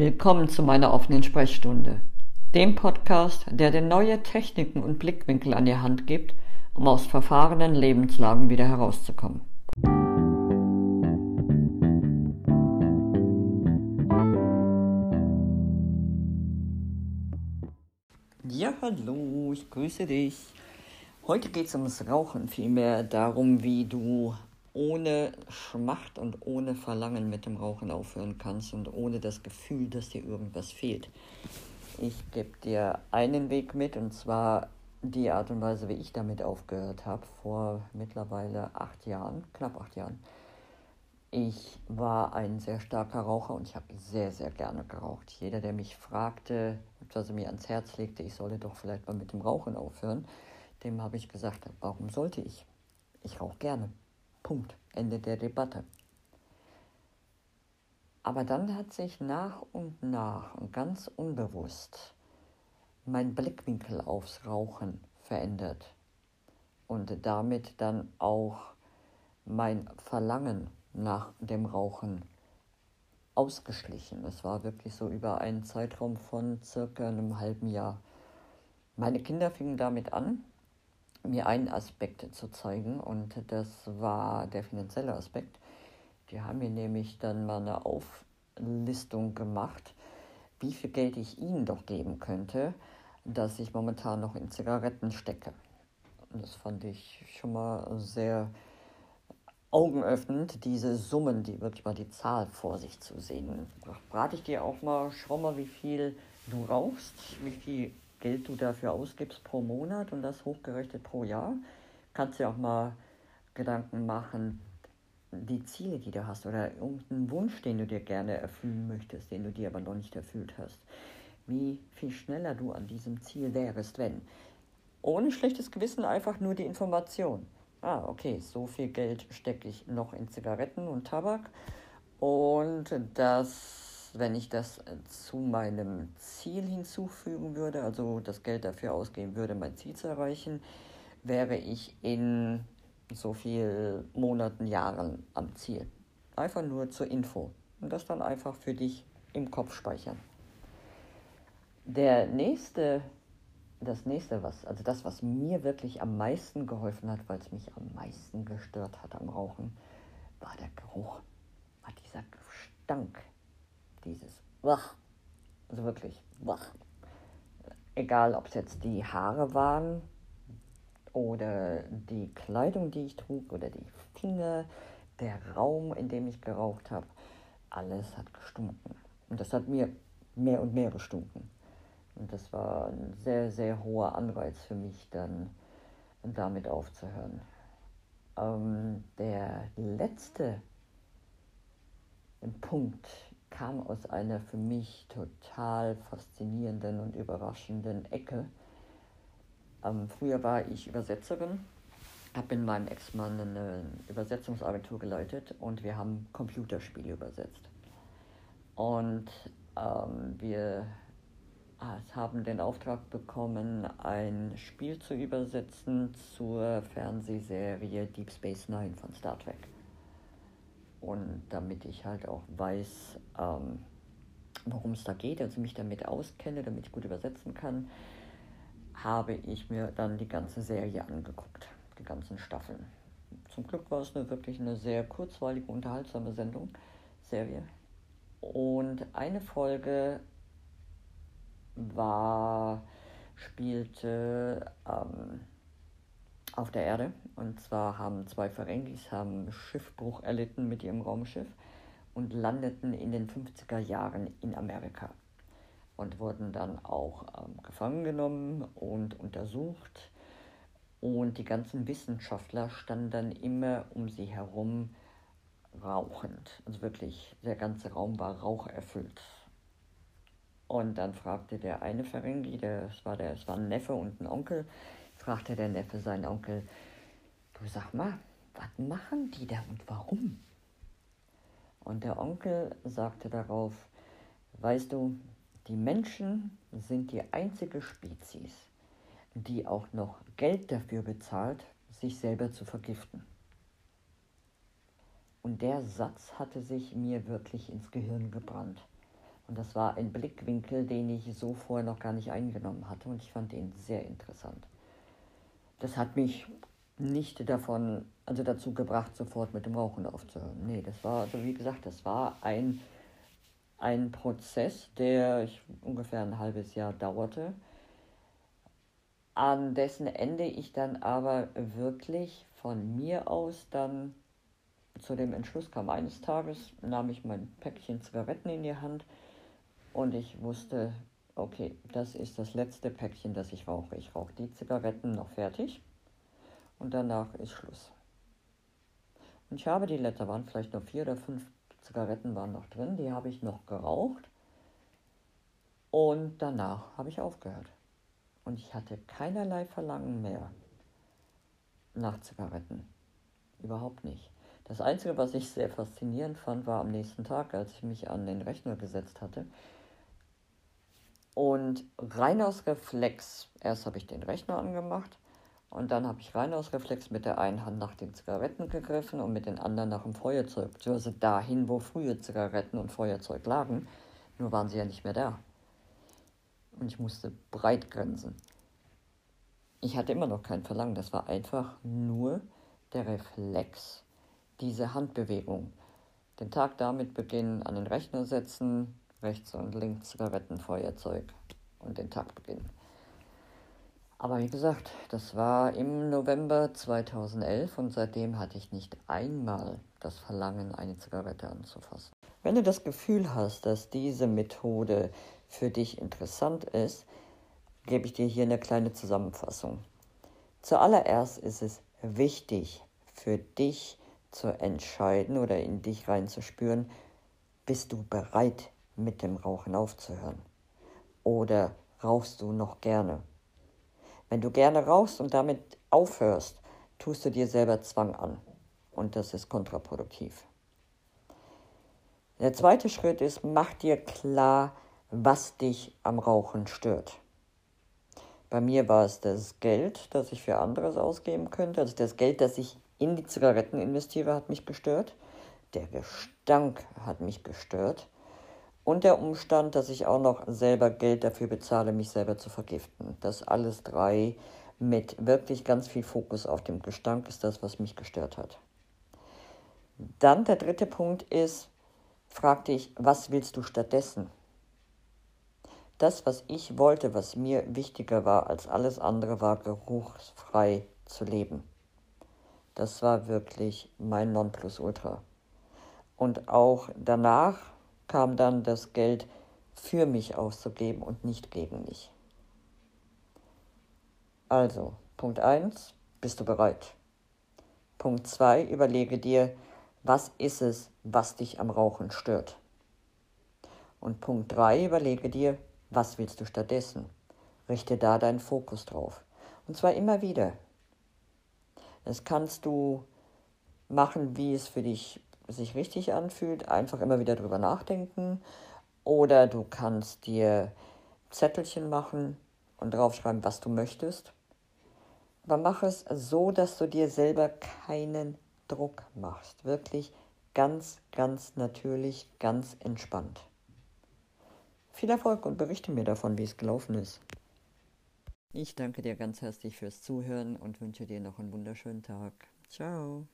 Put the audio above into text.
Willkommen zu meiner offenen Sprechstunde, dem Podcast, der dir neue Techniken und Blickwinkel an die Hand gibt, um aus verfahrenen Lebenslagen wieder herauszukommen. Ja, hallo, ich grüße dich. Heute geht es ums Rauchen, vielmehr darum, wie du ohne Schmacht und ohne Verlangen mit dem Rauchen aufhören kannst und ohne das Gefühl, dass dir irgendwas fehlt. Ich gebe dir einen Weg mit und zwar die Art und Weise, wie ich damit aufgehört habe, vor mittlerweile acht Jahren, knapp acht Jahren. Ich war ein sehr starker Raucher und ich habe sehr, sehr gerne geraucht. Jeder, der mich fragte, er mir ans Herz legte, ich solle doch vielleicht mal mit dem Rauchen aufhören, dem habe ich gesagt, warum sollte ich? Ich rauche gerne. Punkt. Ende der Debatte. Aber dann hat sich nach und nach und ganz unbewusst mein Blickwinkel aufs Rauchen verändert und damit dann auch mein Verlangen nach dem Rauchen ausgeschlichen. Es war wirklich so über einen Zeitraum von circa einem halben Jahr. Meine Kinder fingen damit an, mir einen Aspekt zu zeigen und das war der finanzielle Aspekt. Die haben mir nämlich dann mal eine Auflistung gemacht, wie viel Geld ich ihnen doch geben könnte, dass ich momentan noch in Zigaretten stecke. Das fand ich schon mal sehr augenöffnend, diese Summen, die wirklich mal die Zahl vor sich zu sehen. Rate ich dir auch mal, schau mal, wie viel du rauchst, wie viel Geld du dafür ausgibst pro Monat und das hochgerechnet pro Jahr, kannst du auch mal Gedanken machen, die Ziele, die du hast oder irgendeinen Wunsch, den du dir gerne erfüllen möchtest, den du dir aber noch nicht erfüllt hast. Wie viel schneller du an diesem Ziel wärst, wenn. Ohne schlechtes Gewissen einfach nur die Information. Ah, okay, so viel Geld stecke ich noch in Zigaretten und Tabak und das wenn ich das äh, zu meinem Ziel hinzufügen würde, also das Geld dafür ausgeben würde, mein Ziel zu erreichen, wäre ich in so viel Monaten, Jahren am Ziel. Einfach nur zur Info. Und das dann einfach für dich im Kopf speichern. Der nächste, das nächste, was, also das, was mir wirklich am meisten geholfen hat, weil es mich am meisten gestört hat am Rauchen, war der Geruch, war dieser Gestank dieses wach, also wirklich wach. Egal, ob es jetzt die Haare waren oder die Kleidung, die ich trug oder die Finger, der Raum, in dem ich geraucht habe, alles hat gestunken. Und das hat mir mehr und mehr gestunken. Und das war ein sehr, sehr hoher Anreiz für mich, dann damit aufzuhören. Ähm, der letzte Punkt, kam aus einer für mich total faszinierenden und überraschenden Ecke. Ähm, früher war ich Übersetzerin, habe in meinem Ex-Mann eine Übersetzungsagentur geleitet und wir haben Computerspiele übersetzt. Und ähm, wir haben den Auftrag bekommen, ein Spiel zu übersetzen zur Fernsehserie Deep Space Nine von Star Trek. Und damit ich halt auch weiß, ähm, worum es da geht, also mich damit auskenne, damit ich gut übersetzen kann, habe ich mir dann die ganze Serie angeguckt, die ganzen Staffeln. Zum Glück war es eine, wirklich eine sehr kurzweilige, unterhaltsame Sendung, Serie. Und eine Folge war, spielte ähm, auf der Erde. Und zwar haben zwei Ferengis haben Schiffbruch erlitten mit ihrem Raumschiff und landeten in den 50er Jahren in Amerika und wurden dann auch ähm, gefangen genommen und untersucht. Und die ganzen Wissenschaftler standen dann immer um sie herum rauchend. Also wirklich, der ganze Raum war raucherfüllt. Und dann fragte der eine Ferengi, der, das, war der, das war ein Neffe und ein Onkel, fragte der Neffe seinen Onkel, du sag mal, was machen die da und warum? Und der Onkel sagte darauf, weißt du, die Menschen sind die einzige Spezies, die auch noch Geld dafür bezahlt, sich selber zu vergiften. Und der Satz hatte sich mir wirklich ins Gehirn gebrannt. Und das war ein Blickwinkel, den ich so vorher noch gar nicht eingenommen hatte und ich fand ihn sehr interessant. Das hat mich nicht davon, also dazu gebracht, sofort mit dem Rauchen aufzuhören. Nee, das war, also wie gesagt, das war ein, ein Prozess, der ungefähr ein halbes Jahr dauerte, an dessen Ende ich dann aber wirklich von mir aus dann zu dem Entschluss kam. Eines Tages nahm ich mein Päckchen Zigaretten in die Hand und ich wusste, okay, das ist das letzte Päckchen, das ich rauche. Ich rauche die Zigaretten noch fertig und danach ist Schluss. Und ich habe die letzte, waren vielleicht noch vier oder fünf Zigaretten waren noch drin, die habe ich noch geraucht und danach habe ich aufgehört. Und ich hatte keinerlei Verlangen mehr nach Zigaretten. Überhaupt nicht. Das Einzige, was ich sehr faszinierend fand, war am nächsten Tag, als ich mich an den Rechner gesetzt hatte. Und rein aus Reflex, erst habe ich den Rechner angemacht und dann habe ich rein aus Reflex mit der einen Hand nach den Zigaretten gegriffen und mit den anderen nach dem Feuerzeug, beziehungsweise dahin, wo früher Zigaretten und Feuerzeug lagen. Nur waren sie ja nicht mehr da. Und ich musste breit grinsen. Ich hatte immer noch kein Verlangen, das war einfach nur der Reflex, diese Handbewegung. Den Tag damit beginnen, an den Rechner setzen, rechts und links Zigarettenfeuerzeug und den Tag beginnen. Aber wie gesagt, das war im November 2011 und seitdem hatte ich nicht einmal das Verlangen, eine Zigarette anzufassen. Wenn du das Gefühl hast, dass diese Methode für dich interessant ist, gebe ich dir hier eine kleine Zusammenfassung. Zuallererst ist es wichtig für dich zu entscheiden oder in dich reinzuspüren, bist du bereit mit dem Rauchen aufzuhören? Oder rauchst du noch gerne? Wenn du gerne rauchst und damit aufhörst, tust du dir selber Zwang an. Und das ist kontraproduktiv. Der zweite Schritt ist, mach dir klar, was dich am Rauchen stört. Bei mir war es das Geld, das ich für anderes ausgeben könnte. Also das Geld, das ich in die Zigaretten investiere, hat mich gestört. Der Gestank hat mich gestört. Und der Umstand, dass ich auch noch selber Geld dafür bezahle, mich selber zu vergiften. Das alles drei mit wirklich ganz viel Fokus auf dem Gestank ist das, was mich gestört hat. Dann der dritte Punkt ist, frag dich, was willst du stattdessen? Das, was ich wollte, was mir wichtiger war als alles andere, war geruchsfrei zu leben. Das war wirklich mein Nonplusultra. Und auch danach kam dann das Geld für mich auszugeben und nicht gegen mich. Also, Punkt 1, bist du bereit? Punkt 2, überlege dir, was ist es, was dich am Rauchen stört? Und Punkt 3, überlege dir, was willst du stattdessen? Richte da deinen Fokus drauf. Und zwar immer wieder. Das kannst du machen, wie es für dich sich richtig anfühlt, einfach immer wieder drüber nachdenken. Oder du kannst dir Zettelchen machen und draufschreiben, was du möchtest. Aber mach es so, dass du dir selber keinen Druck machst. Wirklich ganz, ganz natürlich, ganz entspannt. Viel Erfolg und berichte mir davon, wie es gelaufen ist. Ich danke dir ganz herzlich fürs Zuhören und wünsche dir noch einen wunderschönen Tag. Ciao.